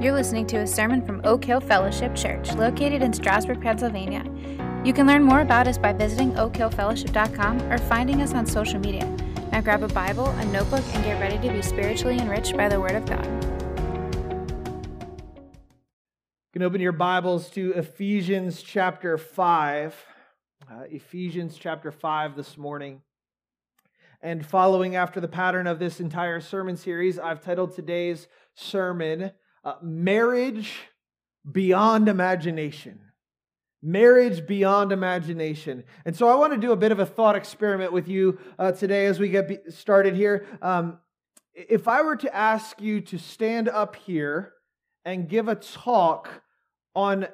You're listening to a sermon from Oak Hill Fellowship Church, located in Strasburg, Pennsylvania. You can learn more about us by visiting oakhillfellowship.com or finding us on social media. Now grab a Bible, a notebook, and get ready to be spiritually enriched by the Word of God. You can open your Bibles to Ephesians chapter 5. Uh, Ephesians chapter 5 this morning. And following after the pattern of this entire sermon series, I've titled today's sermon uh, Marriage Beyond Imagination. Marriage beyond imagination. And so I want to do a bit of a thought experiment with you uh, today as we get started here. Um, if I were to ask you to stand up here and give a talk on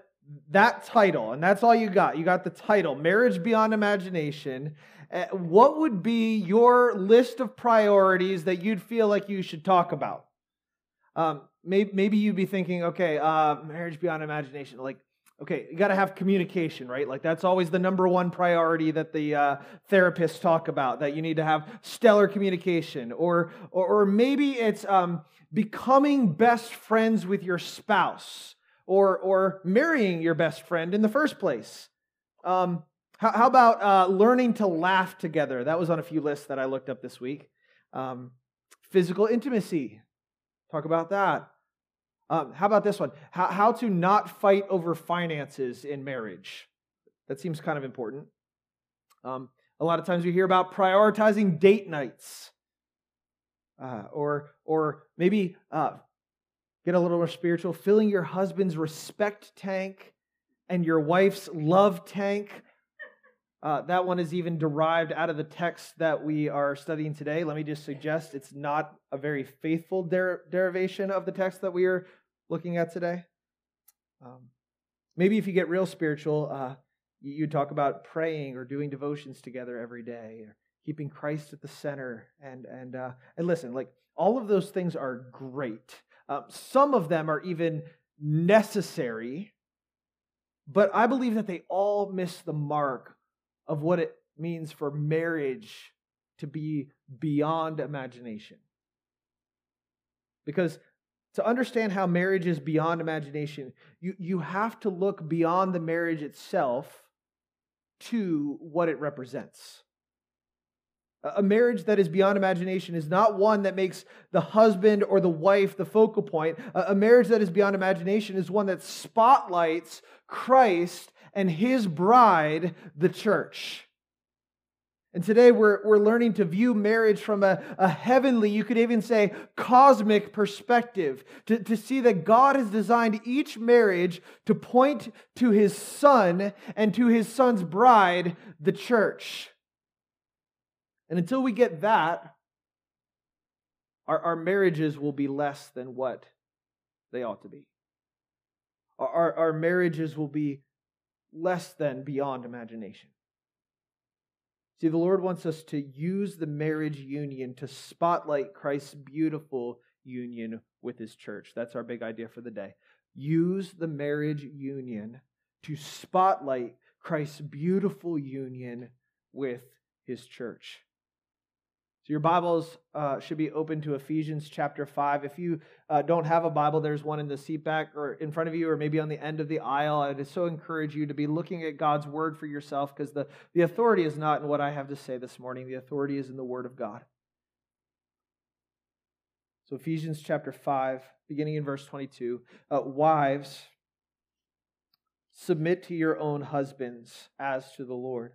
that title, and that's all you got, you got the title, Marriage Beyond Imagination, uh, what would be your list of priorities that you'd feel like you should talk about? Um, maybe, maybe you'd be thinking, okay, uh, marriage beyond imagination. Like, okay, you got to have communication, right? Like, that's always the number one priority that the uh, therapists talk about, that you need to have stellar communication. Or, or, or maybe it's um, becoming best friends with your spouse or, or marrying your best friend in the first place. Um, how, how, about uh, learning to laugh together? That was on a few lists that I looked up this week. Um, physical intimacy. Talk about that. Um, how about this one? How, how to not fight over finances in marriage. That seems kind of important. Um, a lot of times we hear about prioritizing date nights, uh, or or maybe uh, get a little more spiritual, filling your husband's respect tank and your wife's love tank. Uh, that one is even derived out of the text that we are studying today. Let me just suggest it's not a very faithful der- derivation of the text that we are looking at today. Um, maybe if you get real spiritual, uh, you, talk about praying or doing devotions together every day, or keeping Christ at the center. And and uh, and listen, like all of those things are great. Uh, some of them are even necessary, but I believe that they all miss the mark of what it means for marriage to be beyond imagination. Because to understand how marriage is beyond imagination, you, you have to look beyond the marriage itself to what it represents. A marriage that is beyond imagination is not one that makes the husband or the wife the focal point. A marriage that is beyond imagination is one that spotlights Christ and his bride, the church. And today we're, we're learning to view marriage from a, a heavenly, you could even say cosmic perspective, to, to see that God has designed each marriage to point to his son and to his son's bride, the church. And until we get that, our, our marriages will be less than what they ought to be. Our, our marriages will be less than beyond imagination. See, the Lord wants us to use the marriage union to spotlight Christ's beautiful union with his church. That's our big idea for the day. Use the marriage union to spotlight Christ's beautiful union with his church. So your Bibles uh, should be open to Ephesians chapter 5. If you uh, don't have a Bible, there's one in the seat back or in front of you or maybe on the end of the aisle. I would so encourage you to be looking at God's word for yourself because the, the authority is not in what I have to say this morning. The authority is in the word of God. So Ephesians chapter 5, beginning in verse 22. Uh, wives, submit to your own husbands as to the Lord.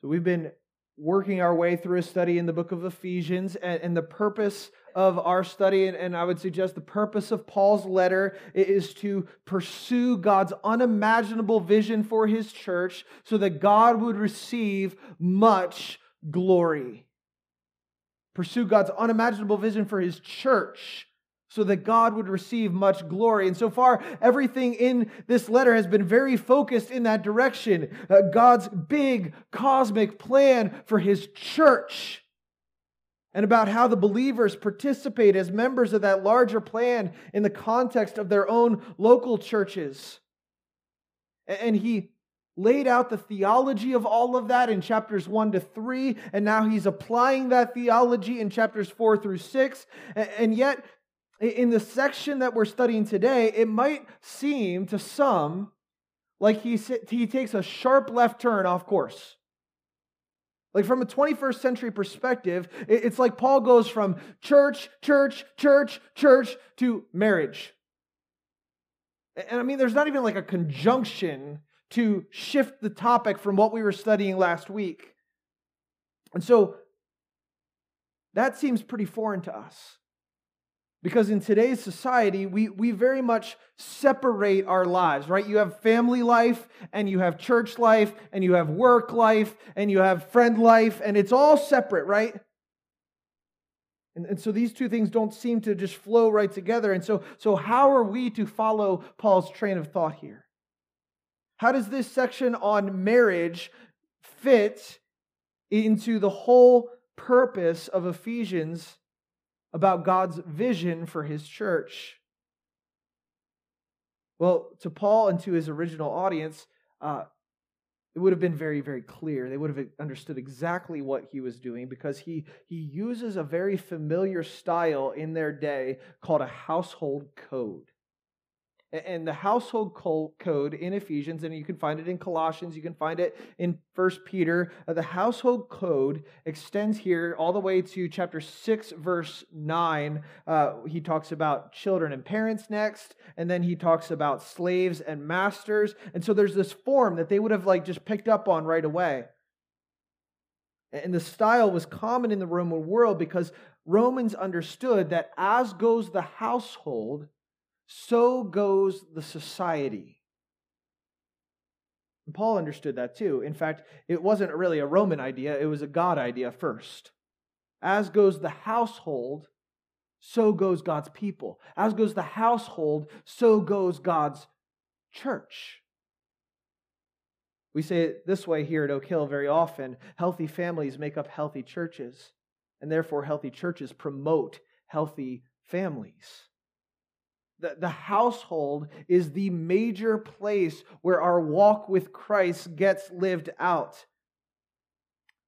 So we've been working our way through a study in the book of Ephesians, and, and the purpose of our study, and, and I would suggest the purpose of Paul's letter is to pursue God's unimaginable vision for his church so that God would receive much glory. Pursue God's unimaginable vision for his church so that God would receive much glory. And so far, everything in this letter has been very focused in that direction. Uh, God's big cosmic plan for his church and about how the believers participate as members of that larger plan in the context of their own local churches. And he laid out the theology of all of that in chapters 1 to 3, and now he's applying that theology in chapters 4 through 6. And yet, in the section that we're studying today, it might seem to some like he, he takes a sharp left turn off course. Like from a 21st century perspective, it's like Paul goes from church, church, church, church to marriage. And I mean, there's not even like a conjunction to shift the topic from what we were studying last week. And so that seems pretty foreign to us. Because in today's society, we, we very much separate our lives, right? You have family life, and you have church life, and you have work life, and you have friend life, and it's all separate, right? And, and so these two things don't seem to just flow right together. And so, so how are we to follow Paul's train of thought here? How does this section on marriage fit into the whole purpose of Ephesians about God's vision for his church? Well, to Paul and to his original audience, uh, it would have been very, very clear. They would have understood exactly what he was doing because he, he uses a very familiar style in their day called a household code. And the household code in Ephesians, and you can find it in Colossians, you can find it in First Peter. Uh, the household code extends here all the way to chapter 6, verse 9. Uh, he talks about children and parents next, and then he talks about slaves and masters. And so there's this form that they would have like just picked up on right away. And the style was common in the Roman world because Romans understood that as goes the household, so goes the society. And Paul understood that too. In fact, it wasn't really a Roman idea, it was a God idea first. As goes the household, so goes God's people. As goes the household, so goes God's church. We say it this way here at Oak Hill very often healthy families make up healthy churches, and therefore, healthy churches promote healthy families. The, the household is the major place where our walk with Christ gets lived out.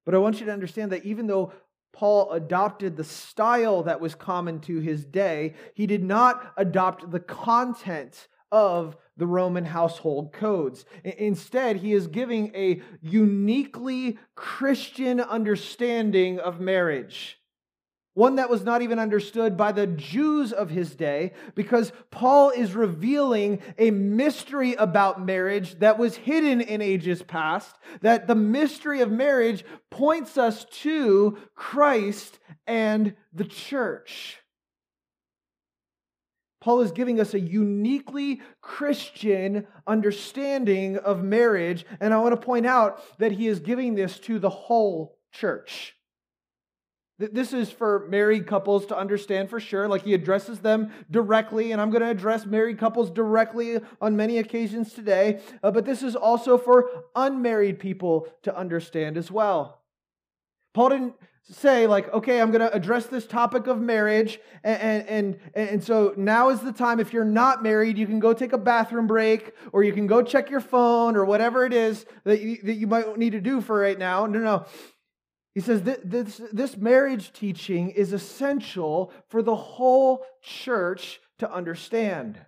But I want you to understand that even though Paul adopted the style that was common to his day, he did not adopt the content of the Roman household codes. Instead, he is giving a uniquely Christian understanding of marriage one that was not even understood by the Jews of his day, because Paul is revealing a mystery about marriage that was hidden in ages past, that the mystery of marriage points us to Christ and the church. Paul is giving us a uniquely Christian understanding of marriage, and I want to point out that he is giving this to the whole church. This is for married couples to understand for sure. Like he addresses them directly, and I'm going to address married couples directly on many occasions today. Uh, but this is also for unmarried people to understand as well. Paul didn't say like okay i'm going to address this topic of marriage and, and and and so now is the time if you're not married you can go take a bathroom break or you can go check your phone or whatever it is that you, that you might need to do for right now no no he says this, this, marriage teaching is essential for the whole church to understand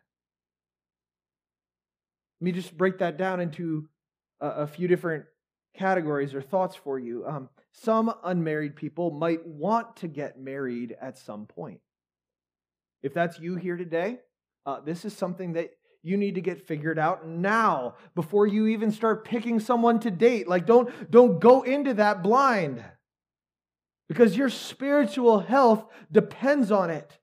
let me just break that down into a, a few different categories or thoughts for you um, some unmarried people might want to get married at some point. If that's you here today, uh, this is something that you need to get figured out now before you even start picking someone to date. Like, don't, don't go into that blind because your spiritual health depends on it.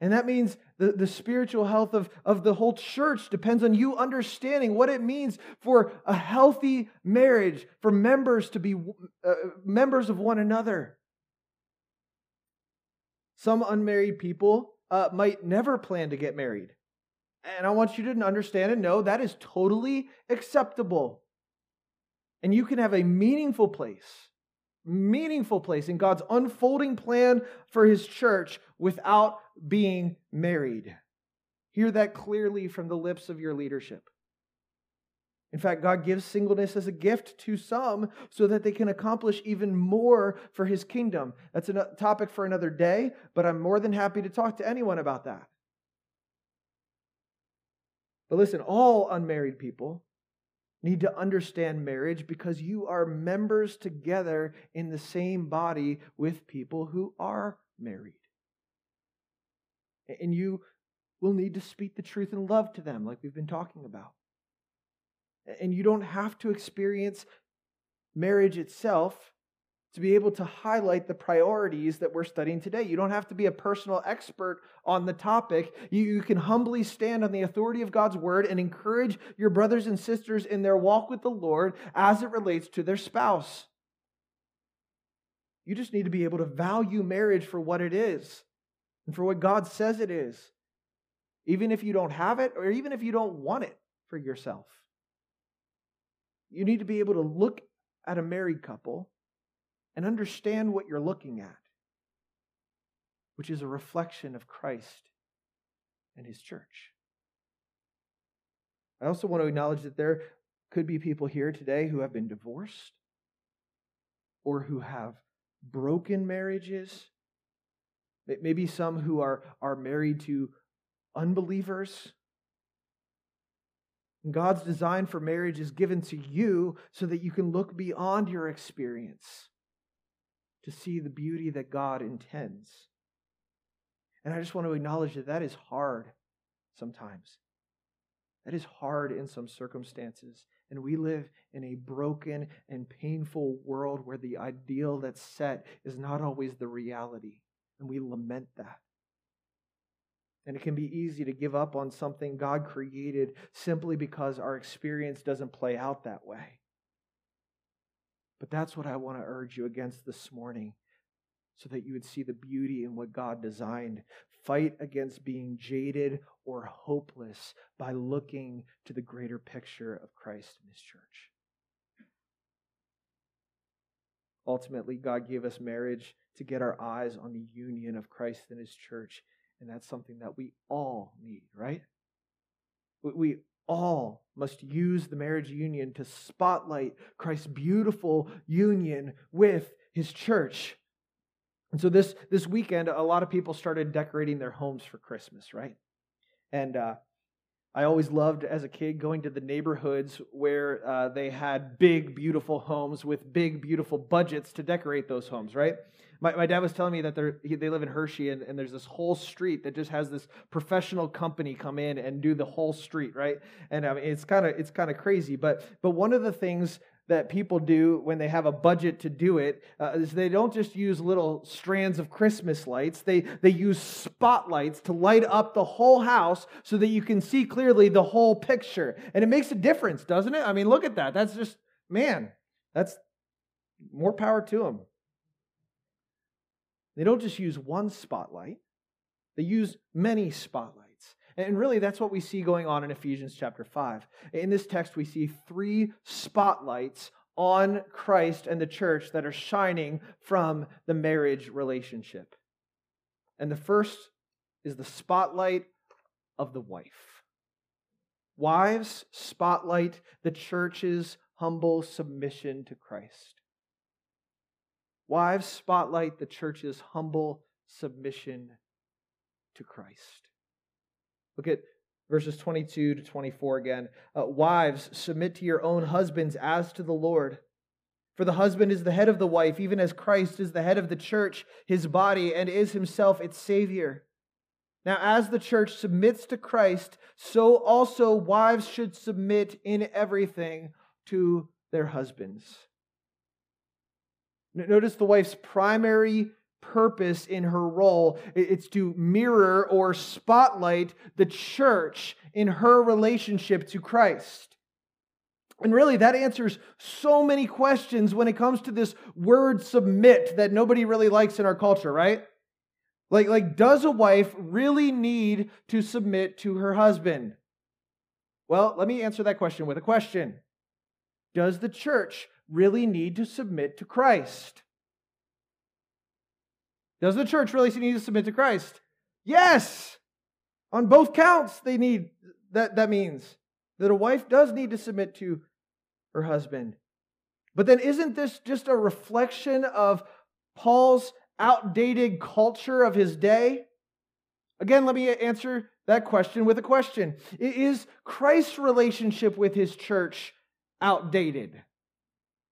And that means the, the spiritual health of, of the whole church depends on you understanding what it means for a healthy marriage, for members to be uh, members of one another. Some unmarried people uh, might never plan to get married. And I want you to understand and know that is totally acceptable. And you can have a meaningful place meaningful place in God's unfolding plan for his church without being married. Hear that clearly from the lips of your leadership. In fact, God gives singleness as a gift to some so that they can accomplish even more for his kingdom. That's a topic for another day, but I'm more than happy to talk to anyone about that. But listen, all unmarried people need to understand marriage because you are members together in the same body with people who are married. And you will need to speak the truth in love to them, like we've been talking about. And you don't have to experience marriage itself to be able to highlight the priorities that we're studying today. You don't have to be a personal expert on the topic. You, you, can humbly stand on the authority of God's word and encourage your brothers and sisters in their walk with the Lord as it relates to their spouse. You just need to be able to value marriage for what it is and for what God says it is, even if you don't have it or even if you don't want it for yourself. You need to be able to look at a married couple and understand what you're looking at, which is a reflection of Christ and his church. I also want to acknowledge that there could be people here today who have been divorced or who have broken marriages. Maybe some who are, are married to unbelievers. God's design for marriage is given to you so that you can look beyond your experience to see the beauty that God intends. And I just want to acknowledge that that is hard sometimes. That is hard in some circumstances. And we live in a broken and painful world where the ideal that's set is not always the reality. And we lament that. And it can be easy to give up on something God created simply because our experience doesn't play out that way. But that's what I want to urge you against this morning so that you would see the beauty in what God designed. Fight against being jaded or hopeless by looking to the greater picture of Christ and His church. Ultimately, God gave us marriage to get our eyes on the union of Christ and His church. And that's something that we all need, right? We all must use the marriage union to spotlight Christ's beautiful union with his church. And so this, this weekend, a lot of people started decorating their homes for Christmas, right? And uh, I always loved as a kid going to the neighborhoods where uh, they had big, beautiful homes with big, beautiful budgets to decorate those homes, right? My, my dad was telling me that they live in Hershey, and, and there's this whole street that just has this professional company come in and do the whole street, right? And I mean, it's kind of it's kind of crazy. But but one of the things that people do when they have a budget to do it uh, is they don't just use little strands of Christmas lights. They, they use spotlights to light up the whole house so that you can see clearly the whole picture. And it makes a difference, doesn't it? I mean, look at that. That's just, man, that's more power to them. They don't just use one spotlight, they use many spotlights. And really, that's what we see going on in Ephesians chapter 5. In this text, we see three spotlights on Christ and the church that are shining from the marriage relationship. And the first is the spotlight of the wife. Wives, spotlight the church's humble submission to Christ. Wives, spotlight the church's humble submission to Christ. Look at verses 22 to 24 again. Uh, Wives, submit to your own husbands as to the Lord. For the husband is the head of the wife, even as Christ is the head of the church, his body, and is himself its Savior. Now, as the church submits to Christ, so also wives should submit in everything to their husbands. Notice the wife's primary purpose in her role. It's to mirror or spotlight the church in her relationship to Christ. And really, that answers so many questions when it comes to this word submit that nobody really likes in our culture, right? Like, like, does a wife really need to submit to her husband? Well, let me answer that question with a question. Does the church really need to submit to Christ? Does the church really need to submit to Christ? Yes. On both counts, they need that that means that a wife does need to submit to her husband. But then isn't this just a reflection of Paul's outdated culture of his day? Again, let me answer that question with a question. Is Christ's relationship with his church outdated?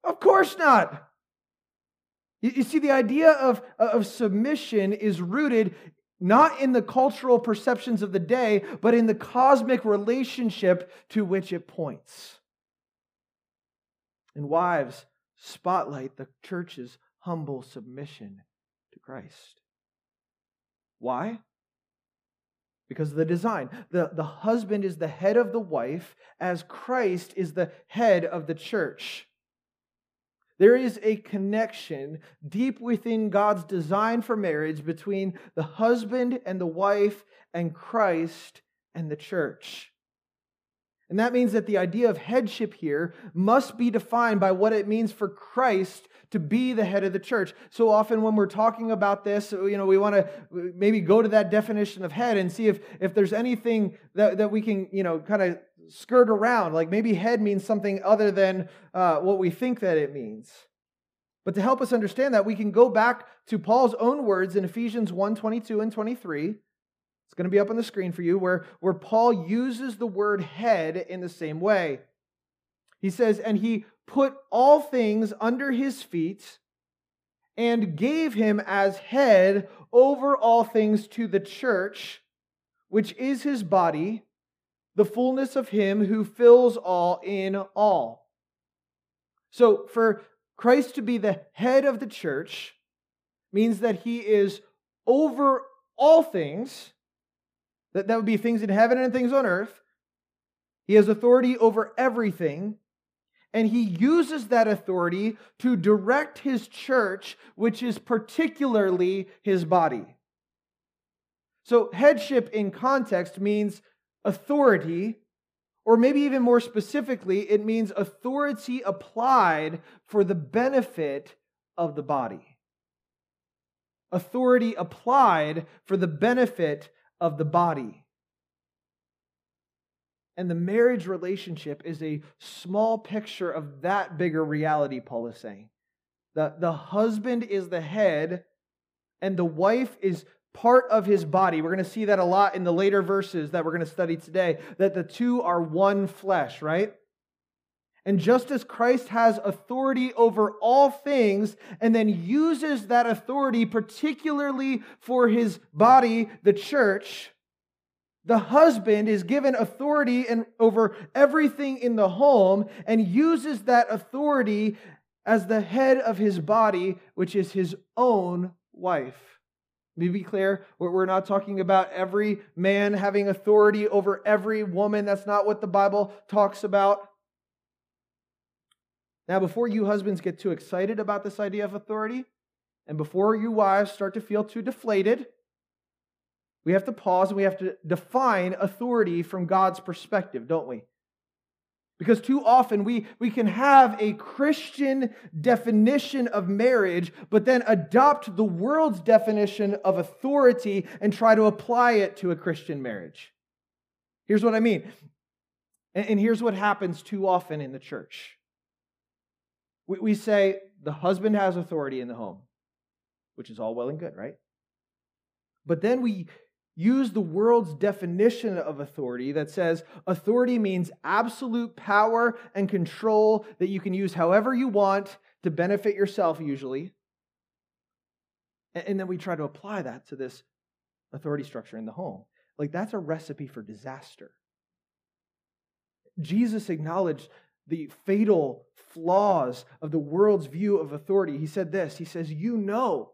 Of course not. You see, the idea of, of submission is rooted not in the cultural perceptions of the day, but in the cosmic relationship to which it points. And wives, spotlight the church's humble submission to Christ. Why? Because of the design. The, the husband is the head of the wife, as Christ is the head of the church. There is a connection deep within God's design for marriage between the husband and the wife and Christ and the church. And that means that the idea of headship here must be defined by what it means for Christ to be the head of the church. So often when we're talking about this, you know, we want to maybe go to that definition of head and see if, if there's anything that, that we can, you know, kind of skirt around. Like maybe head means something other than uh, what we think that it means. But to help us understand that, we can go back to Paul's own words in Ephesians 1 22 and 23. It's going to be up on the screen for you, where, where Paul uses the word head in the same way. He says, And he put all things under his feet and gave him as head over all things to the church, which is his body the fullness of him who fills all in all. So, for Christ to be the head of the church means that he is over all things, that, that would be things in heaven and things on earth. He has authority over everything, and he uses that authority to direct his church, which is particularly his body. So, headship in context means authority, or maybe even more specifically, it means authority applied for the benefit of the body. Authority applied for the benefit of the body. And the marriage relationship is a small picture of that bigger reality, Paul is saying. The, the husband is the head, and the wife is part of his body. We're going to see that a lot in the later verses that we're going to study today, that the two are one flesh, right? And just as Christ has authority over all things and then uses that authority particularly for his body, the church, the husband is given authority and over everything in the home and uses that authority as the head of his body, which is his own wife. Let me be clear, we're not talking about every man having authority over every woman. That's not what the Bible talks about. Now, before you husbands get too excited about this idea of authority, and before you wives start to feel too deflated, we have to pause and we have to define authority from God's perspective, don't we? Because too often we, we can have a Christian definition of marriage, but then adopt the world's definition of authority and try to apply it to a Christian marriage. Here's what I mean. And, and here's what happens too often in the church we, we say the husband has authority in the home, which is all well and good, right? But then we use the world's definition of authority that says authority means absolute power and control that you can use however you want to benefit yourself, usually. And then we try to apply that to this authority structure in the home. Like, that's a recipe for disaster. Jesus acknowledged the fatal flaws of the world's view of authority. He said this He says, You know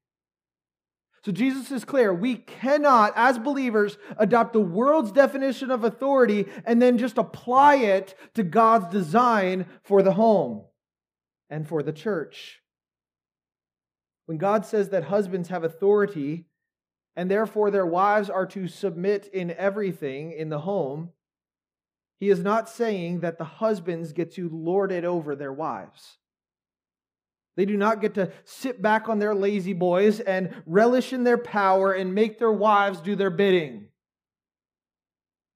So Jesus is clear. We cannot, as believers, adopt the world's definition of authority and then just apply it to God's design for the home and for the church. When God says that husbands have authority and therefore their wives are to submit in everything in the home, he is not saying that the husbands get to lord it over their wives. They do not get to sit back on their lazy boys and relish in their power and make their wives do their bidding.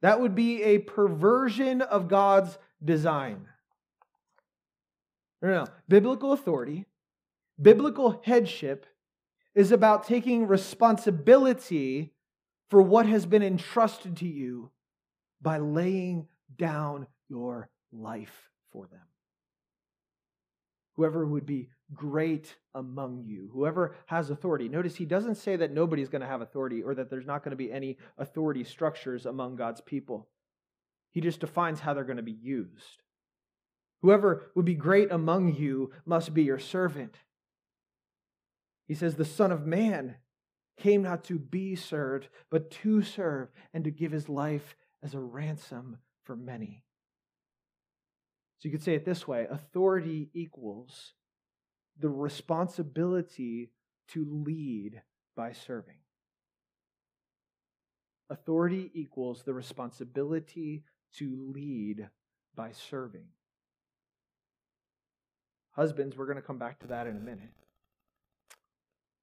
That would be a perversion of God's design. No, no, no. Biblical authority, biblical headship is about taking responsibility for what has been entrusted to you by laying down your life for them. Whoever would be great among you, whoever has authority. Notice he doesn't say that nobody's going to have authority or that there's not going to be any authority structures among God's people. He just defines how they're going to be used. Whoever would be great among you must be your servant. He says, The Son of Man came not to be served, but to serve and to give his life as a ransom for many. So you could say it this way authority equals the responsibility to lead by serving. Authority equals the responsibility to lead by serving. Husbands, we're going to come back to that in a minute.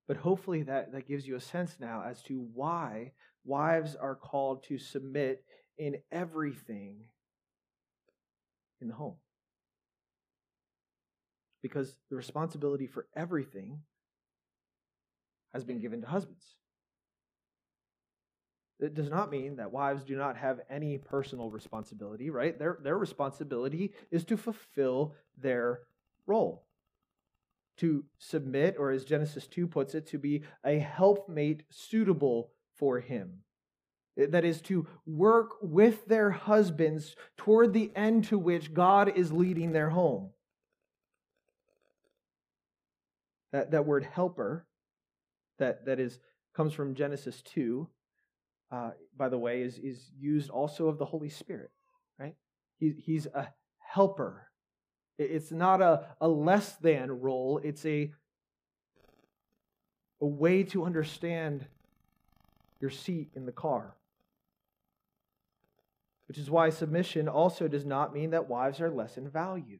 But hopefully that, that gives you a sense now as to why wives are called to submit in everything in the home because the responsibility for everything has been given to husbands. It does not mean that wives do not have any personal responsibility, right? Their, their responsibility is to fulfill their role, to submit, or as Genesis 2 puts it, to be a helpmate suitable for him. That is to work with their husbands toward the end to which God is leading their home. That, that word helper, that, that is, comes from Genesis 2, uh, by the way, is, is used also of the Holy Spirit, right? He, he's a helper. It's not a, a less than role, it's a, a way to understand your seat in the car. Which is why submission also does not mean that wives are less in value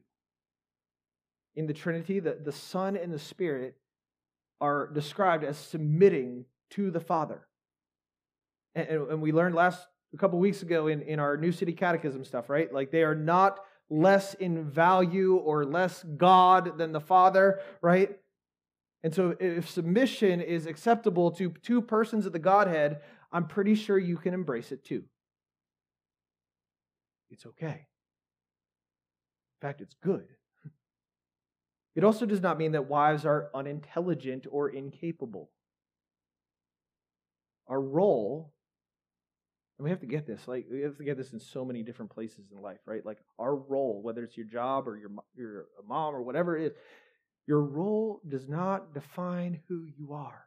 in the Trinity, the, the Son and the Spirit are described as submitting to the Father. And, and, we learned last a couple weeks ago in, in our New City Catechism stuff, right? Like they are not less in value or less God than the Father, right? And so if submission is acceptable to two persons of the Godhead, I'm pretty sure you can embrace it too. It's okay. In fact, it's good. It also does not mean that wives are unintelligent or incapable. Our role And we have to get this. Like we have to get this in so many different places in life, right? Like our role, whether it's your job or your your mom or whatever it is, your role does not define who you are.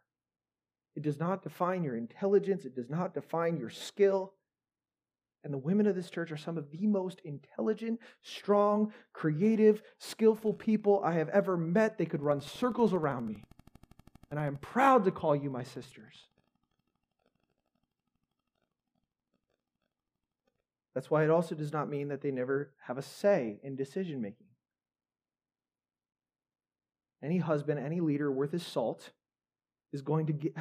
It does not define your intelligence. It does not define your skill. And the women of this church are some of the most intelligent, strong, creative, skillful people I have ever met. They could run circles around me. And I am proud to call you my sisters. That's why it also does not mean that they never have a say in decision making. Any husband, any leader worth his salt is going to get,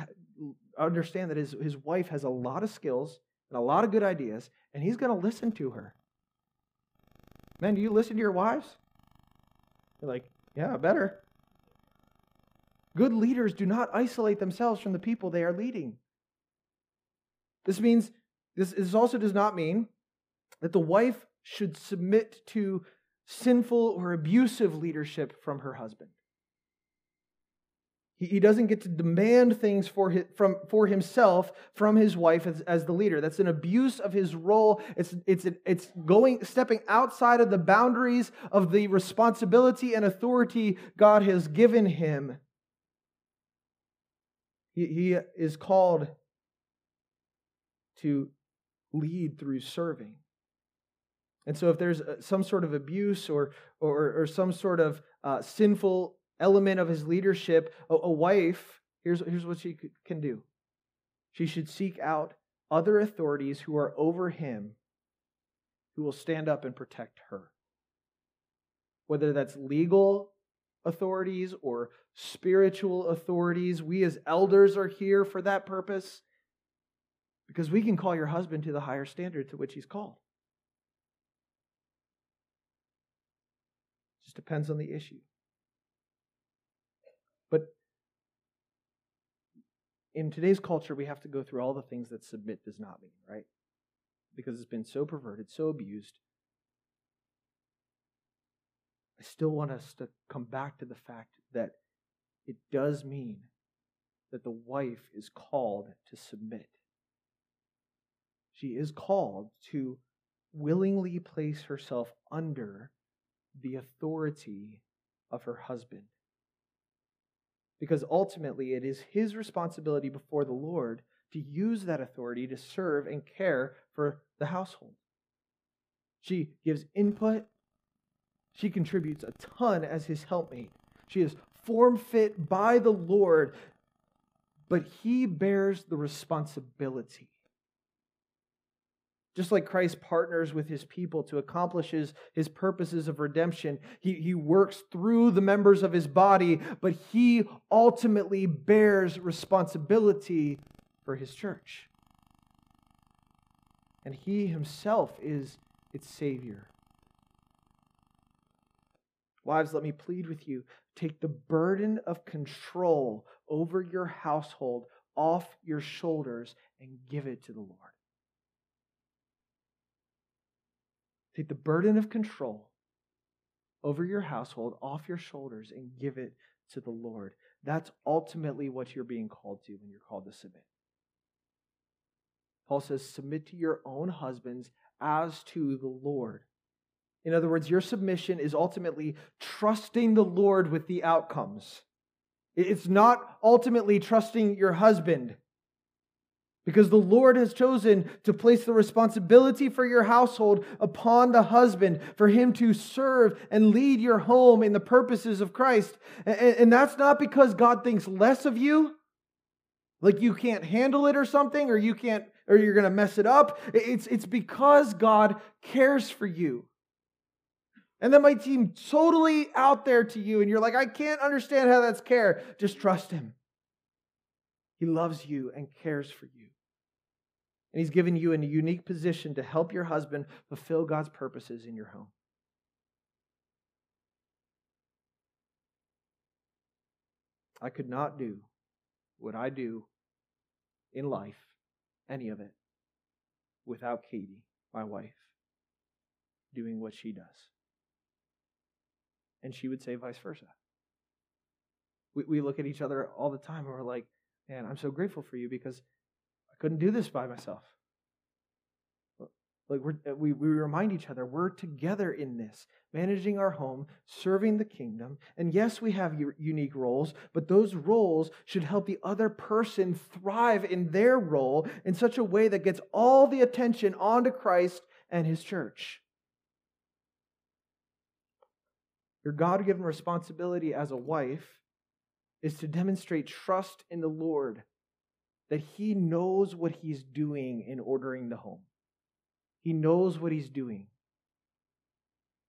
understand that his, his wife has a lot of skills and a lot of good ideas, and he's going to listen to her. Men, do you listen to your wives? You're like, yeah, better. Good leaders do not isolate themselves from the people they are leading. This means, this, this also does not mean that the wife should submit to sinful or abusive leadership from her husband. He, he doesn't get to demand things for, his, from, for himself from his wife as, as the leader. That's an abuse of his role. It's, it's, it's going, stepping outside of the boundaries of the responsibility and authority God has given him. He, he is called to lead through serving. And so, if there's uh, some sort of abuse or, or, or some sort of uh, sinful element of his leadership, a, a wife, here's, here's what she can do she should seek out other authorities who are over him who will stand up and protect her. Whether that's legal authorities or spiritual authorities, we as elders are here for that purpose because we can call your husband to the higher standard to which he's called. Just depends on the issue. In today's culture, we have to go through all the things that submit does not mean, right? Because it's been so perverted, so abused. I still want us to come back to the fact that it does mean that the wife is called to submit. She is called to willingly place herself under the authority of her husband because ultimately it is his responsibility before the Lord to use that authority to serve and care for the household. She gives input, she contributes a ton as his helpmate. She is form fit by the Lord, but he bears the responsibility. Just like Christ partners with his people to accomplish his, his purposes of redemption, he, he works through the members of his body, but he ultimately bears responsibility for his church. And he himself is its Savior. Wives, let me plead with you take the burden of control over your household off your shoulders and give it to the Lord. Take the burden of control over your household off your shoulders and give it to the Lord. That's ultimately what you're being called to when you're called to submit. Paul says, Submit to your own husbands as to the Lord. In other words, your submission is ultimately trusting the Lord with the outcomes. It's not ultimately trusting your husband. Because the Lord has chosen to place the responsibility for your household upon the husband, for him to serve and lead your home in the purposes of Christ. And that's not because God thinks less of you, like you can't handle it or something, or you can't, or you're going to mess it up. It's, it's because God cares for you. And that might seem totally out there to you, and you're like, I can't understand how that's care. Just trust Him. He loves you and cares for you. And He's given you a unique position to help your husband fulfill God's purposes in your home. I could not do what I do in life, any of it, without Katie, my wife, doing what she does. And she would say vice versa. We, we look at each other all the time and we're like, man, I'm so grateful for you because I couldn't do this by myself. Like uh, we we remind each other we're together in this, managing our home, serving the kingdom. And yes, we have unique roles, but those roles should help the other person thrive in their role in such a way that gets all the attention onto Christ and his church. Your God given responsibility as a wife is to demonstrate trust in the Lord that he knows what he's doing in ordering the home. He knows what he's doing.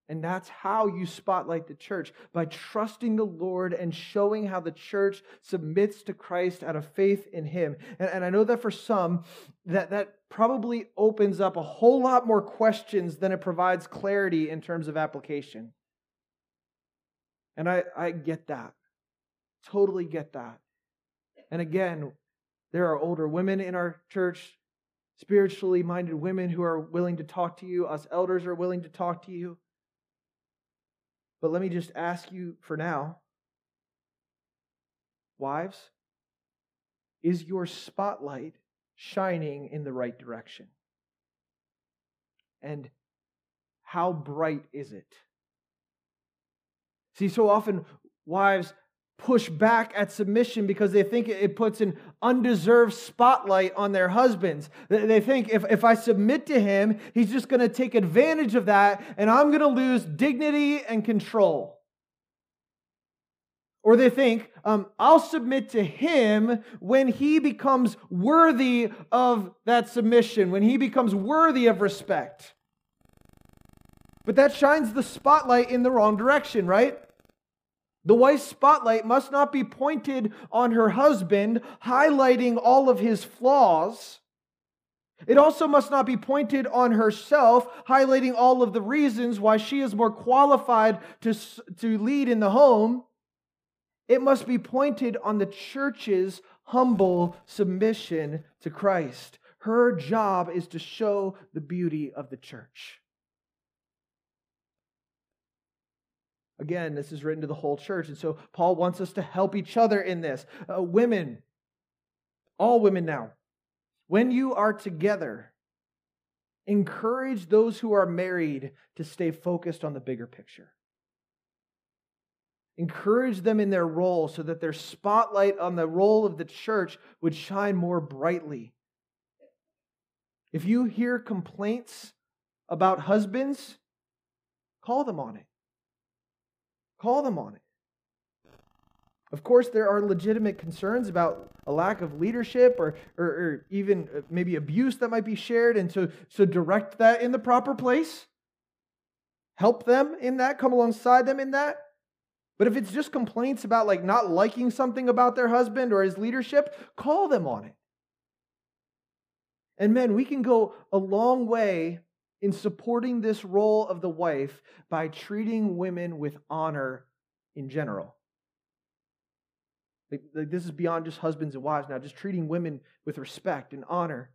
And that's how you spotlight the church by trusting the Lord and showing how the church submits to Christ out of faith in him. And, and, I know that for some, that, that probably opens up a whole lot more questions than it provides clarity in terms of application. And I, I get that. Totally get that. And again, there are older women in our church, spiritually minded women who are willing to talk to you. Us elders are willing to talk to you. But let me just ask you for now wives, is your spotlight shining in the right direction? And how bright is it? See, so often wives push back at submission because they think it puts an undeserved spotlight on their husbands. They think if, if I submit to him, he's just going to take advantage of that and I'm going to lose dignity and control. Or they think, um, I'll submit to him when he becomes worthy of that submission, when he becomes worthy of respect. But that shines the spotlight in the wrong direction, right? The wife's spotlight must not be pointed on her husband, highlighting all of his flaws. It also must not be pointed on herself, highlighting all of the reasons why she is more qualified to, to lead in the home. It must be pointed on the church's humble submission to Christ. Her job is to show the beauty of the church. Again, this is written to the whole church. And so Paul wants us to help each other in this. Uh, women, all women now, when you are together, encourage those who are married to stay focused on the bigger picture. Encourage them in their role so that their spotlight on the role of the church would shine more brightly. If you hear complaints about husbands, call them on it. Call them on it. Of course, there are legitimate concerns about a lack of leadership or, or, or, even uh, maybe abuse that might be shared, and so, so direct that in the proper place. Help them in that, come alongside them in that. But if it's just complaints about like not liking something about their husband or his leadership, call them on it. And men, we can go a long way in supporting this role of the wife by treating women with honor in general. Like, like this is beyond just husbands and wives now, just treating women with respect and honor.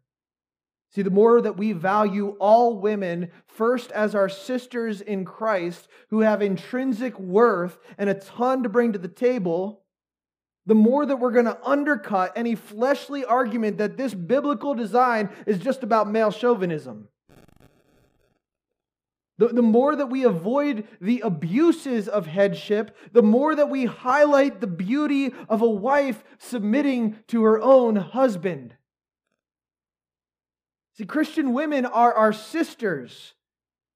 See, the more that we value all women first as our sisters in Christ who have intrinsic worth and a ton to bring to the table, the more that we're going to undercut any fleshly argument that this biblical design is just about male chauvinism. The, the more that we avoid the abuses of headship, the more that we highlight the beauty of a wife submitting to her own husband. See, Christian women are our sisters.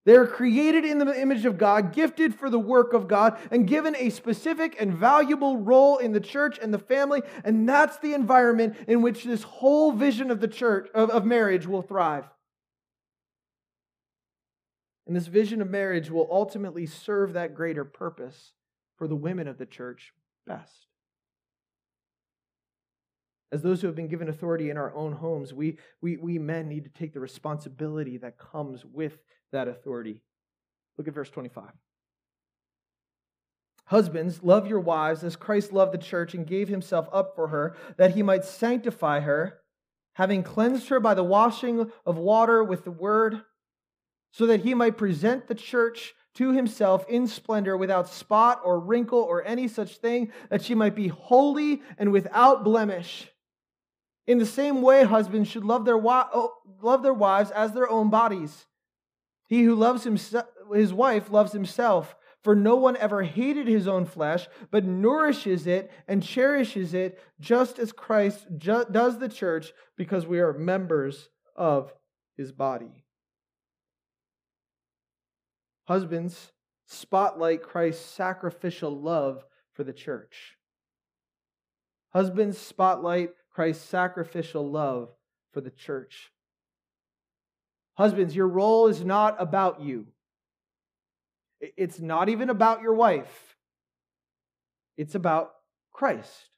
They are created in the image of God, gifted for the work of God, and given a specific and valuable role in the church and the family. And that's the environment in which this whole vision of the church, of, of marriage, will thrive. And this vision of marriage will ultimately serve that greater purpose for the women of the church best. As those who have been given authority in our own homes, we, we, we men need to take the responsibility that comes with that authority. Look at verse 25. Husbands, love your wives as Christ loved the church and gave himself up for her, that he might sanctify her, having cleansed her by the washing of water with the word so that he might present the church to himself in splendor, without spot or wrinkle or any such thing, that she might be holy and without blemish. In the same way, husbands should love their, oh, love their wives as their own bodies. He who loves himself, his wife loves himself. For no one ever hated his own flesh, but nourishes it and cherishes it, just as Christ ju- does the church, because we are members of his body. Husbands, spotlight Christ's sacrificial love for the church. Husbands, spotlight Christ's sacrificial love for the church. Husbands, your role is not about you. It's not even about your wife. It's about Christ.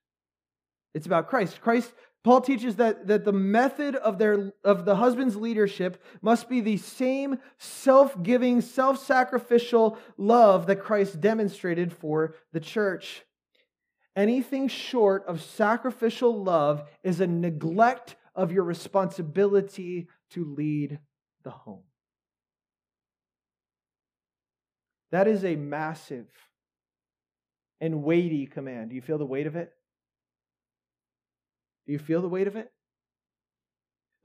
It's about Christ. Christ Paul teaches that, that the method of, their, of the husband's leadership must be the same self giving, self sacrificial love that Christ demonstrated for the church. Anything short of sacrificial love is a neglect of your responsibility to lead the home. That is a massive and weighty command. Do you feel the weight of it? Do you feel the weight of it?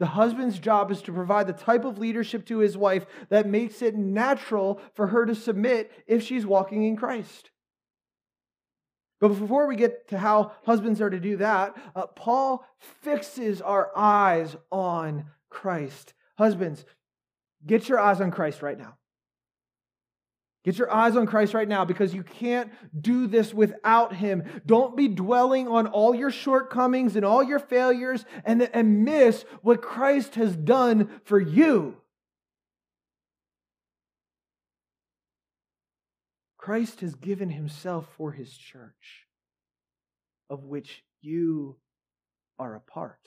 The husband's job is to provide the type of leadership to his wife that makes it natural for her to submit if she's walking in Christ. But before we get to how husbands are to do that, uh, Paul fixes our eyes on Christ. Husbands, get your eyes on Christ right now. Get your eyes on Christ right now because you can't do this without Him. Don't be dwelling on all your shortcomings and all your failures and, and miss what Christ has done for you. Christ has given Himself for His church, of which you are a part.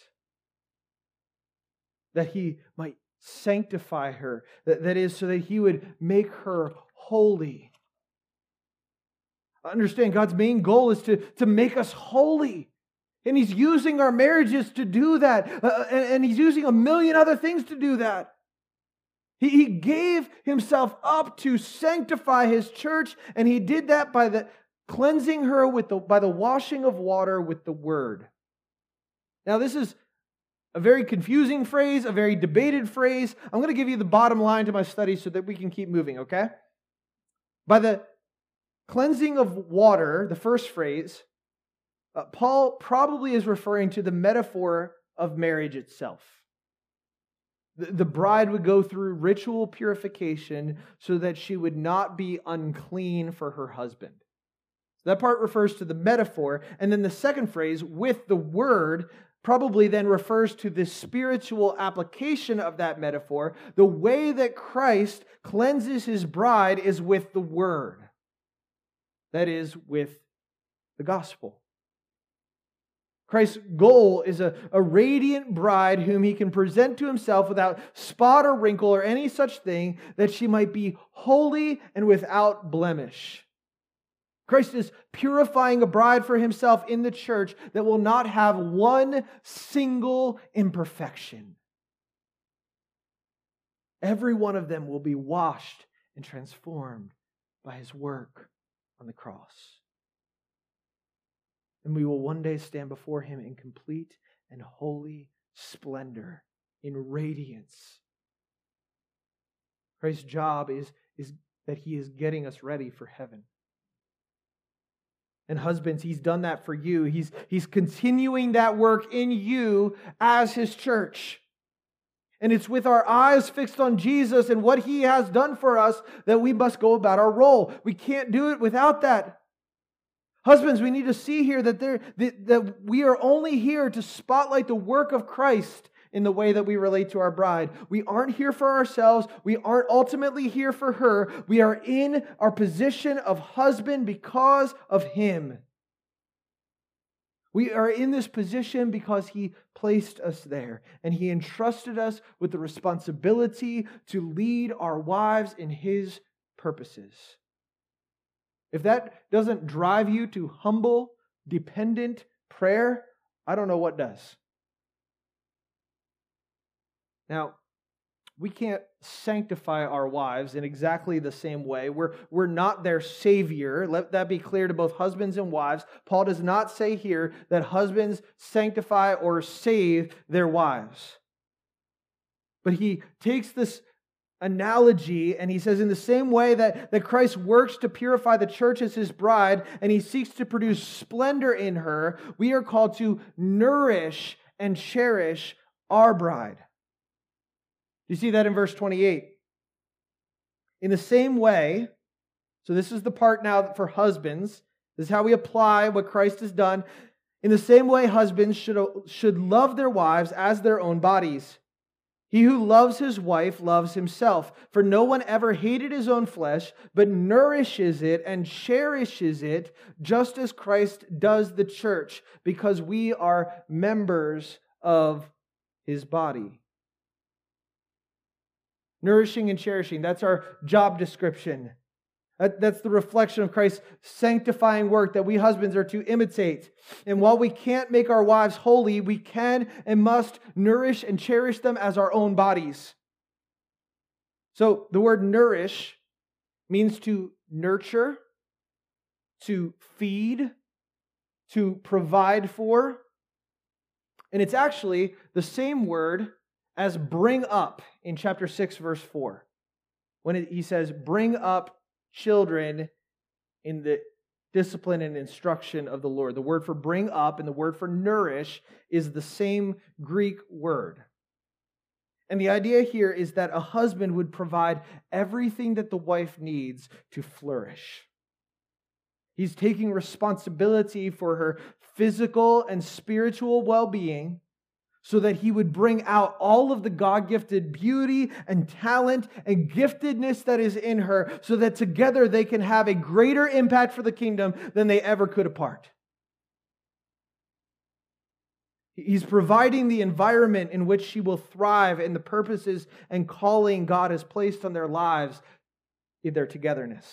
That He might sanctify her, that, that is, so that He would make her holy. Understand, God's main goal is to, to make us holy. And He's using our marriages to do that. Uh, uh, and, and, He's using a million other things to do that. He, he gave Himself up to sanctify His church, and He did that by the cleansing her with the, by the washing of water with the Word. Now, this is a very confusing phrase, a very debated phrase. I'm going to give you the bottom line to my study so that we can keep moving, okay? By the cleansing of water, the first phrase, uh, Paul probably is referring to the metaphor of marriage itself. The, the bride would go through ritual purification so that she would not be unclean for her husband. That part refers to the metaphor. And then the second phrase, with the word, probably then refers to the spiritual application of that metaphor. The way that Christ cleanses his bride is with the word, that is, with the gospel. Christ's goal is a, a radiant bride whom he can present to himself without spot or wrinkle or any such thing, that she might be holy and without blemish. Christ is purifying a bride for himself in the church that will not have one single imperfection. Every one of them will be washed and transformed by his work on the cross. And we will one day stand before him in complete and holy splendor, in radiance. Christ's job is, is that he is getting us ready for heaven. And husbands, he's done that for you. He's, he's continuing that work in you as his church. And it's with our eyes fixed on Jesus and what he has done for us that we must go about our role. We can't do it without that. Husbands, we need to see here that, there, that, that we are only here to spotlight the work of Christ in the way that we relate to our bride. We aren't here for ourselves. We aren't ultimately here for her. We are in our position of husband because of him. We are in this position because he placed us there and he entrusted us with the responsibility to lead our wives in his purposes. If that doesn't drive you to humble, dependent prayer, I don't know what does. Now, we can't sanctify our wives in exactly the same way. We're, we're not their savior. Let that be clear to both husbands and wives. Paul does not say here that husbands sanctify or save their wives. But he takes this analogy, and he says, in the same way that, that Christ works to purify the church as his bride, and he seeks to produce splendor in her, we are called to nourish and cherish our bride. Do you see that in verse 28. In the same way, so this is the part now for husbands. This is how we apply what Christ has done. In the same way, husbands should, should love their wives as their own bodies. He who loves his wife loves himself, for no one ever hated his own flesh, but nourishes it and cherishes it, just as Christ does the church, because we are members of his body. Nourishing and cherishing, that's our job description. That's the reflection of Christ's sanctifying work that we husbands are to imitate. And while we can't make our wives holy, we can and must nourish and cherish them as our own bodies. So the word nourish means to nurture, to feed, to provide for. And it's actually the same word as bring up in chapter 6, verse 4. When he says, bring up children in the discipline and instruction of the Lord. The word for bring up and the word for nourish is the same Greek word. And the idea here is that a husband would provide everything that the wife needs to flourish. He's taking responsibility for her physical and spiritual well being so that he would bring out all of the God gifted beauty and talent and giftedness that is in her, so that together they can have a greater impact for the kingdom than they ever could apart. He's providing the environment in which she will thrive and the purposes and calling God has placed on their lives in their togetherness.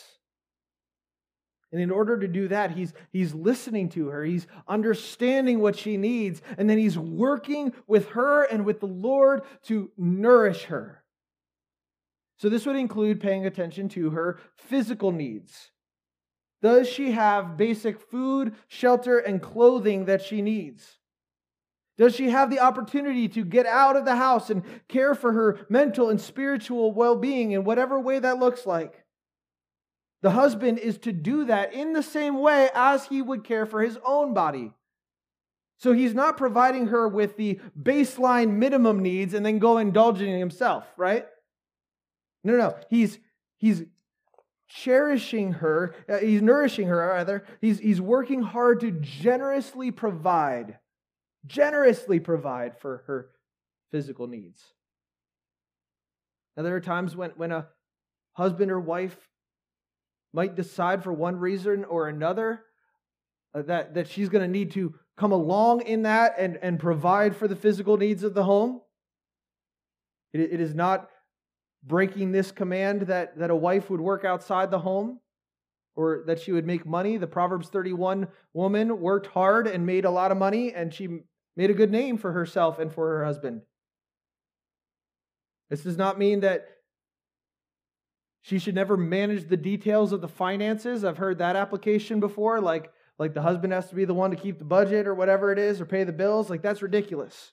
And in order to do that, he's, he's listening to her, he's understanding what she needs, and then he's working with her and with the Lord to nourish her. So, this would include paying attention to her physical needs. Does she have basic food, shelter, and clothing that she needs? Does she have the opportunity to get out of the house and care for her mental and spiritual well being in whatever way that looks like? The husband is to do that in the same way as he would care for his own body. So he's not providing her with the baseline minimum needs and then go indulging himself, right? No, no, he's he's cherishing her, uh, he's nourishing her rather. He's he's working hard to generously provide, generously provide for her physical needs. Now there are times when when a husband or wife might decide for one reason or another uh, that, that she's going to need to come along in that and, and provide for the physical needs of the home. It, it is not breaking this command that, that a wife would work outside the home or that she would make money. The Proverbs 31 woman worked hard and made a lot of money, and she made a good name for herself and for her husband. This does not mean that she should never manage the details of the finances. I've heard that application before, like, like the husband has to be the one to keep the budget or whatever it is or pay the bills. Like, that's ridiculous.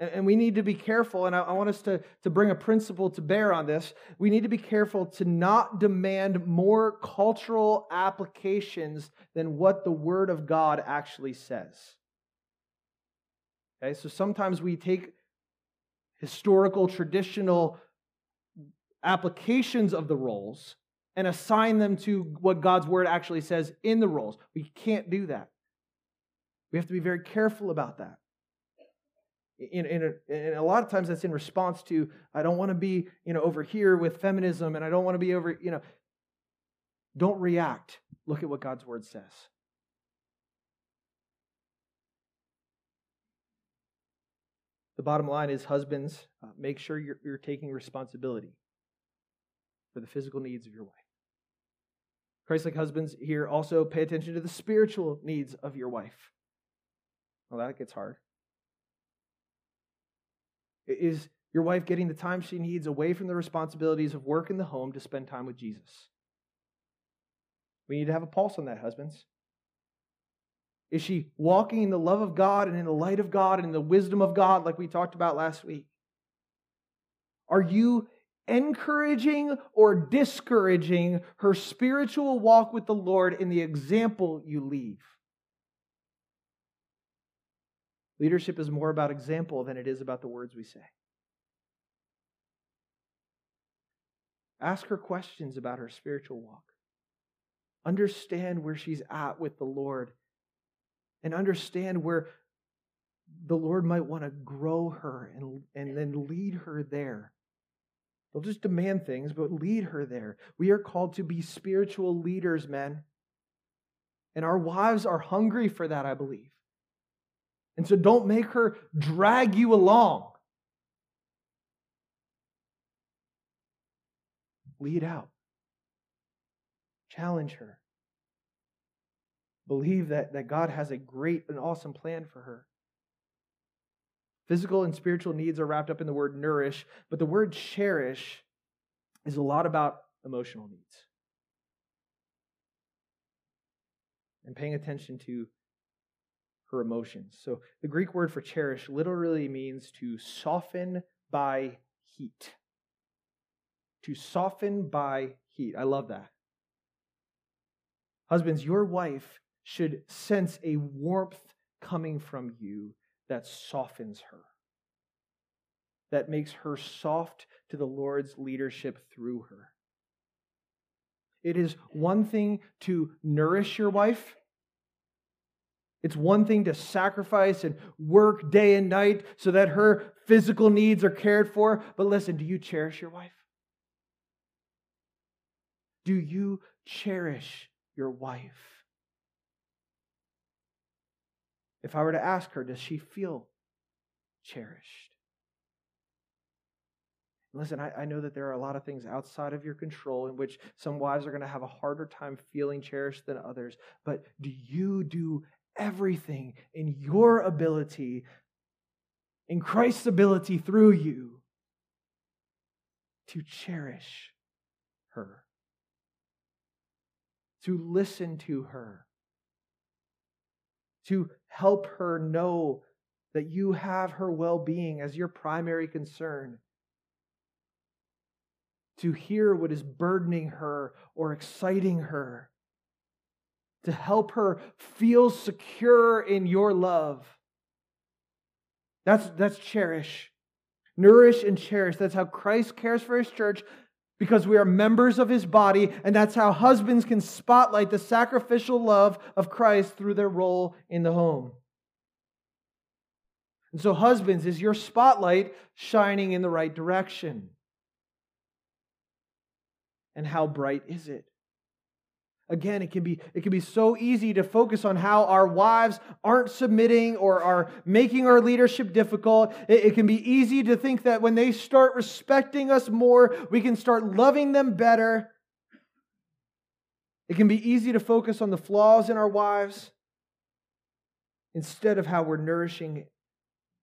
And, and we need to be careful, and I, I want us to, to bring a principle to bear on this. We need to be careful to not demand more cultural applications than what the Word of God actually says. Okay, so sometimes we take historical, traditional applications of the roles and assign them to what God's word actually says in the roles. We can't do that. We have to be very careful about that. In, in, a, in a lot of times that's in response to i don't want to be you know over here with feminism and i don't want to be over you know don't react look at what god's word says the bottom line is husbands uh, make sure you're, you're taking responsibility for the physical needs of your wife. Christ like husbands here also pay attention to the spiritual needs of your wife. Well, that gets hard. Is your wife getting the time she needs away from the responsibilities of work in the home to spend time with Jesus? We need to have a pulse on that, husbands. Is she walking in the love of God and in the light of God and in the wisdom of God, like we talked about last week? Are you encouraging or discouraging her spiritual walk with the Lord in the example you leave. Leadership is more about example than it is about the words we say. Ask her questions about her spiritual walk. Understand where she's at with the Lord and understand where the Lord might want to grow her and, and then lead her there. They'll just demand things, but lead her there. We are called to be spiritual leaders, men. And our wives are hungry for that, I believe. And so don't make her drag you along. Lead out. Challenge her. Believe that, that God has a great and awesome plan for her. Physical and spiritual needs are wrapped up in the word nourish, but the word cherish is a lot about emotional needs. And paying attention to her emotions. So the Greek word for cherish literally means to soften by heat. To soften by heat. I love that. Husbands, your wife should sense a warmth coming from you that softens her, that makes her soft to the Lord's leadership through her. It is one thing to nourish your wife. It's one thing to sacrifice and work day and night so that her physical needs are cared for. But listen, do you cherish your wife? Do you cherish your wife? If I were to ask her, does she feel cherished? Listen, I, I, know that there are a lot of things outside of your control in which some wives are going to have a harder time feeling cherished than others. But do you do everything in your ability, in Christ's ability through you, to cherish her, to listen to her, to help her know that you have her well being as your primary concern. To hear what is burdening her or exciting her. To help her feel secure in your love. That's, that's cherish. Nourish and cherish. That's how Christ cares for his church because we are members of his body, and that's how husbands can spotlight the sacrificial love of Christ through their role in the home. And so, husbands, is your spotlight shining in the right direction? And how bright is it? Again, it can be it can be so easy to focus on how our wives aren't submitting or are making our leadership difficult. It, it, can be easy to think that when they start respecting us more, we can start loving them better. It can be easy to focus on the flaws in our wives instead of how we're nourishing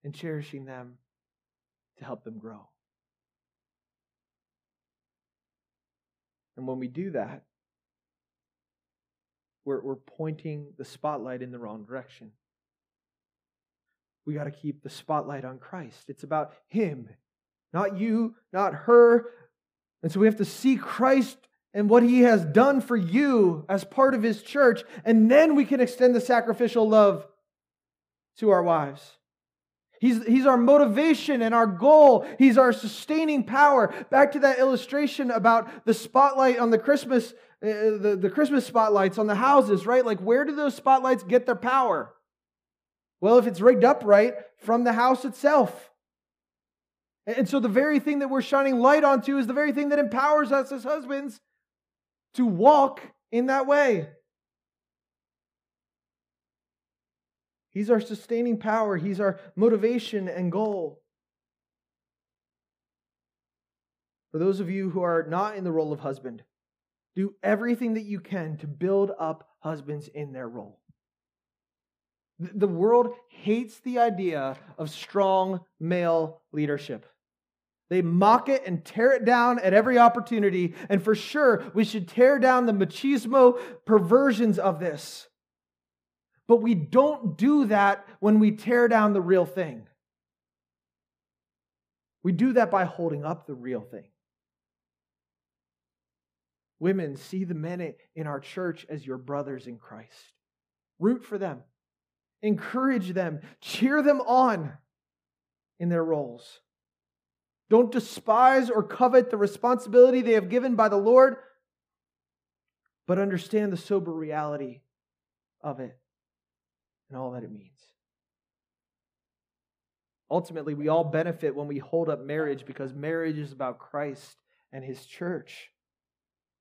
and cherishing them to help them grow. And when we do that, we're, we're pointing the spotlight in the wrong direction. We got to keep the spotlight on Christ. It's about Him, not you, not her. And so we have to see Christ and what He has done for you as part of His church, and then we can extend the sacrificial love to our wives. He's, he's our motivation and our goal. He's our sustaining power. Back to that illustration about the spotlight on the Christmas Uh, the, the Christmas spotlights on the houses, right? Like, where do those spotlights get their power? Well, if it's rigged up right, from the house itself. And so, the very thing that we're shining light onto is the very thing that empowers us as husbands to walk in that way. He's our sustaining power, He's our motivation and goal. For those of you who are not in the role of husband, do everything that you can to build up husbands in their role. The world hates the idea of strong male leadership. They mock it and tear it down at every opportunity. And for sure, we should tear down the machismo perversions of this. But we don't do that when we tear down the real thing. We do that by holding up the real thing Women, see the men in our church as your brothers in Christ. Root for them, encourage them, cheer them on in their roles. Don't despise or covet the responsibility they have given by the Lord, but understand the sober reality of it and all that it means. Ultimately, we all benefit when we hold up marriage because marriage is about Christ and his church.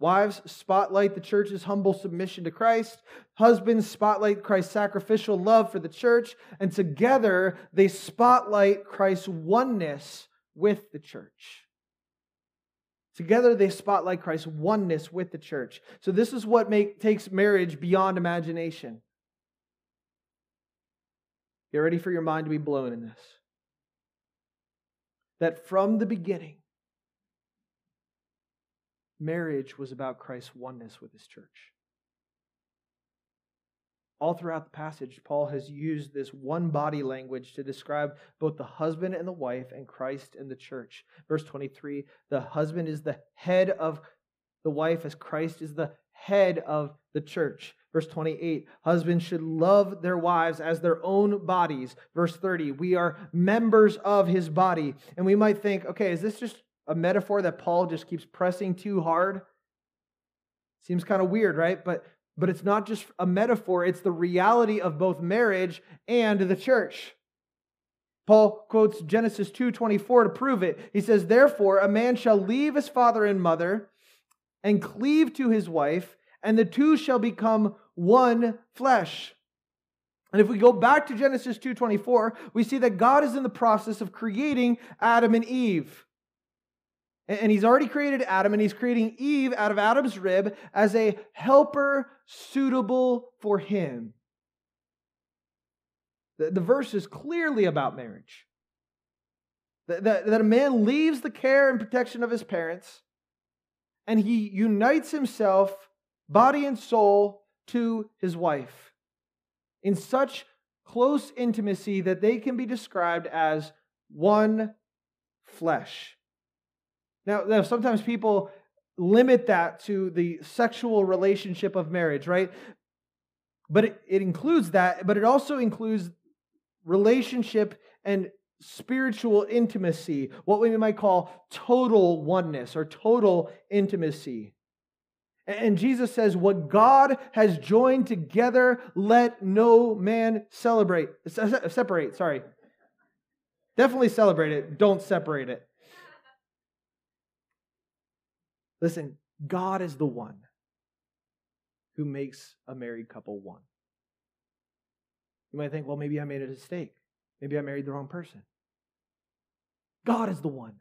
Wives, spotlight the church's humble submission to Christ. Husbands, spotlight Christ's sacrificial love for the church. And together, they spotlight Christ's oneness with the church. Together, they spotlight Christ's oneness with the church. So, this is what make, takes marriage beyond imagination. Get ready for your mind to be blown in this. That from the beginning, marriage was about Christ's oneness with his church. All throughout the passage, Paul has used this one body language to describe both the husband and the wife and Christ and the church. Verse 23 the husband is the head of the wife as Christ is the head of the church. Verse 28 husbands should love their wives as their own bodies. Verse 30 we are members of his body. And we might think, okay, is this just a metaphor that Paul just keeps pressing too hard? Seems kind of weird, right? But but it's not just a metaphor, it's the reality of both marriage and the church. Paul quotes Genesis 2:24 to prove it. He says, "Therefore a man shall leave his father and mother and cleave to his wife, and the two shall become one flesh." And if we go back to Genesis 2:24, we see that God is in the process of creating Adam and Eve. And he's already created Adam, and he's creating Eve out of Adam's rib as a helper suitable for him. The, the verse is clearly about marriage. That, that, that a man leaves the care and protection of his parents, and he unites himself, body and soul, to his wife in such close intimacy that they can be described as one flesh. Now, now sometimes people limit that to the sexual relationship of marriage, right? But it, it includes that, but it also includes relationship and spiritual intimacy, what we might call total oneness or total intimacy. And Jesus says, What God has joined together, let no man celebrate. Separate, sorry. Definitely celebrate it. Don't separate it. Listen, God is the one who makes a married couple one. You might think, well, maybe I made a mistake. Maybe I married the wrong person. God is the one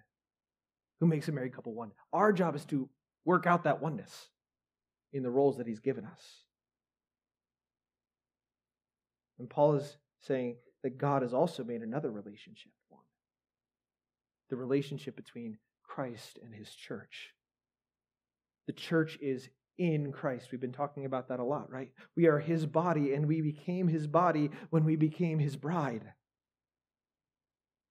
who makes a married couple one. Our job is to work out that oneness in the roles that He's given us. And Paul is saying that God has also made another relationship one the relationship between Christ and His church. The church is in Christ. We've been talking about that a lot, right? We are his body, and we became his body when we became his bride.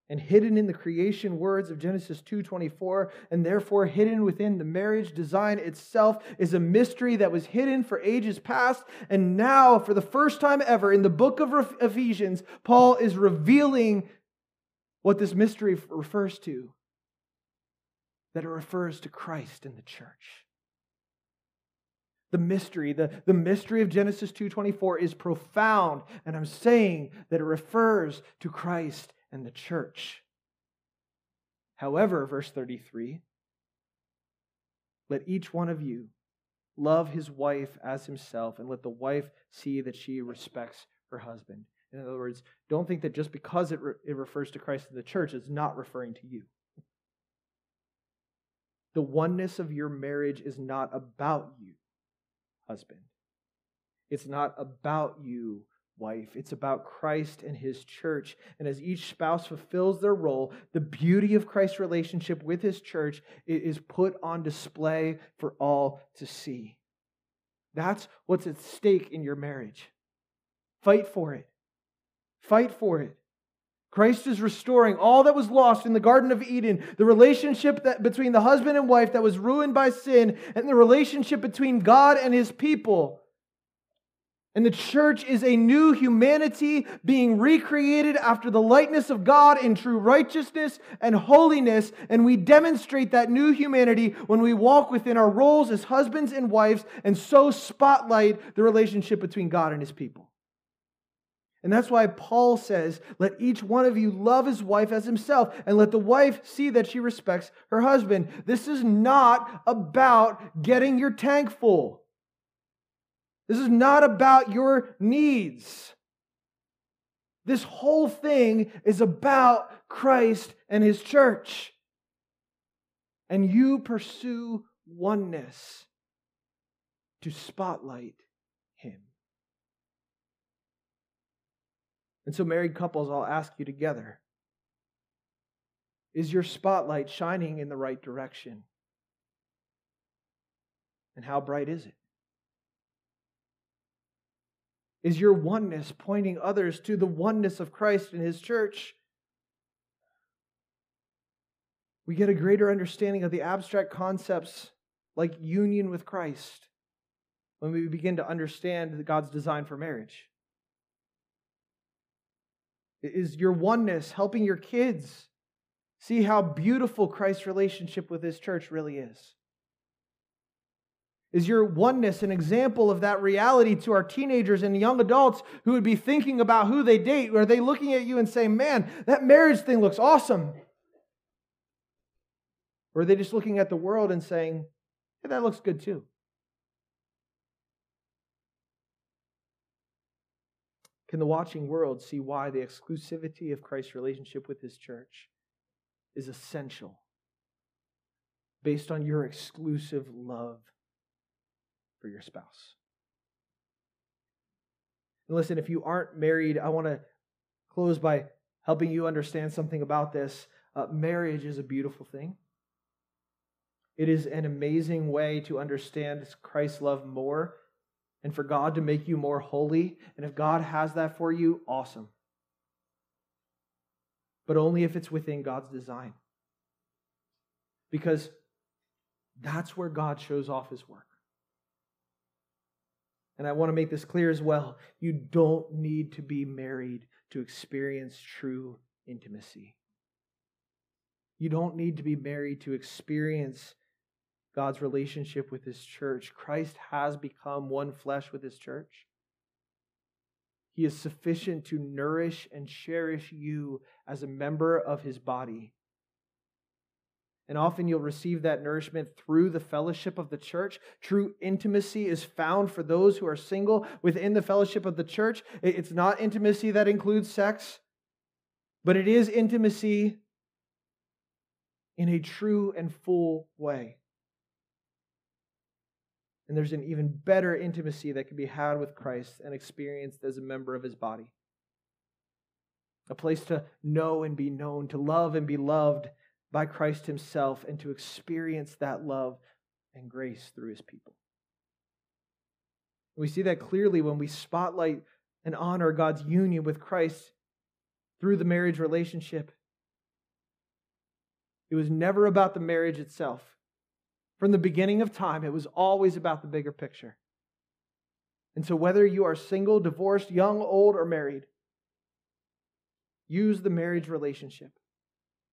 And hidden in the creation words of Genesis 2:24, and therefore hidden within the marriage design itself is a mystery that was hidden for ages past, and now for the first time ever in the book of Ephesians, Paul is revealing what this mystery refers to. That it refers to Christ and the church the mystery the, the mystery of genesis 2.24 is profound and i'm saying that it refers to christ and the church. However verse 33 let each one of you love his wife as himself and let the wife see that she respects her husband. In other words don't think that just because it, re- it refers to christ and the church it's not referring to you. The oneness of your marriage is not about you, husband. It's not about you, wife. It's about Christ and his church. And as each spouse fulfills their role, the beauty of Christ's relationship with his church is put on display for all to see. That's what's at stake in your marriage. Fight for it. Fight for it. Christ is restoring all that was lost in the Garden of Eden, the relationship that, between the husband and wife that was ruined by sin, and the relationship between God and his people. And the church is a new humanity being recreated after the likeness of God in true righteousness and holiness. And we demonstrate that new humanity when we walk within our roles as husbands and wives and so spotlight the relationship between God and his people. And that's why Paul says, Let each one of you love his wife as himself, and let the wife see that she respects her husband. This is not about getting your tank full. This is not about your needs. This whole thing is about Christ and his church. And you pursue oneness to spotlight him. And so, married couples, I'll ask you together is your spotlight shining in the right direction? And how bright is it? Is your oneness pointing others to the oneness of Christ and his church? We get a greater understanding of the abstract concepts like union with Christ when we begin to understand God's design for marriage. Is your oneness helping your kids see how beautiful Christ's relationship with his church really is? Is your oneness an example of that reality to our teenagers and young adults who would be thinking about who they date? Are they looking at you and saying, man, that marriage thing looks awesome? Or are they just looking at the world and saying, hey, that looks good too? Can the watching world see why the exclusivity of Christ's relationship with his church is essential based on your exclusive love for your spouse? And listen, if you aren't married, I want to close by helping you understand something about this. Uh, marriage is a beautiful thing. It is an amazing way to understand Christ's love more and for God to make you more holy. And if God has that for you, awesome. But only if it's within God's design. Because that's where God shows off his work. And I want to make this clear as well. You don't need to be married to experience true intimacy. You don't need to be married to experience God's relationship with his church. Christ has become one flesh with his church. He is sufficient to nourish and cherish you as a member of his body. And often you'll receive that nourishment through the fellowship of the church. True intimacy is found for those who are single within the fellowship of the church. It's not intimacy that includes sex, but it is intimacy in a true and full way. And there's an even better intimacy that can be had with Christ and experienced as a member of his body. A place to know and be known, to love and be loved by Christ himself, and to experience that love and grace through his people. We see that clearly when we spotlight and honor God's union with Christ through the marriage relationship. It was never about the marriage itself. From the beginning of time, it was always about the bigger picture. And so, whether you are single, divorced, young, old, or married, use the marriage relationship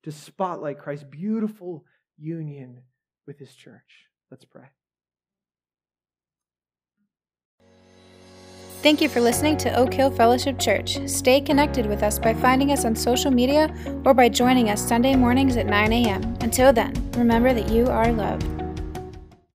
to spotlight Christ's beautiful union with his church. Let's pray. Thank you for listening to Oak Hill Fellowship Church. Stay connected with us by finding us on social media or by joining us Sunday mornings at 9 a.m. Until then, remember that you are loved.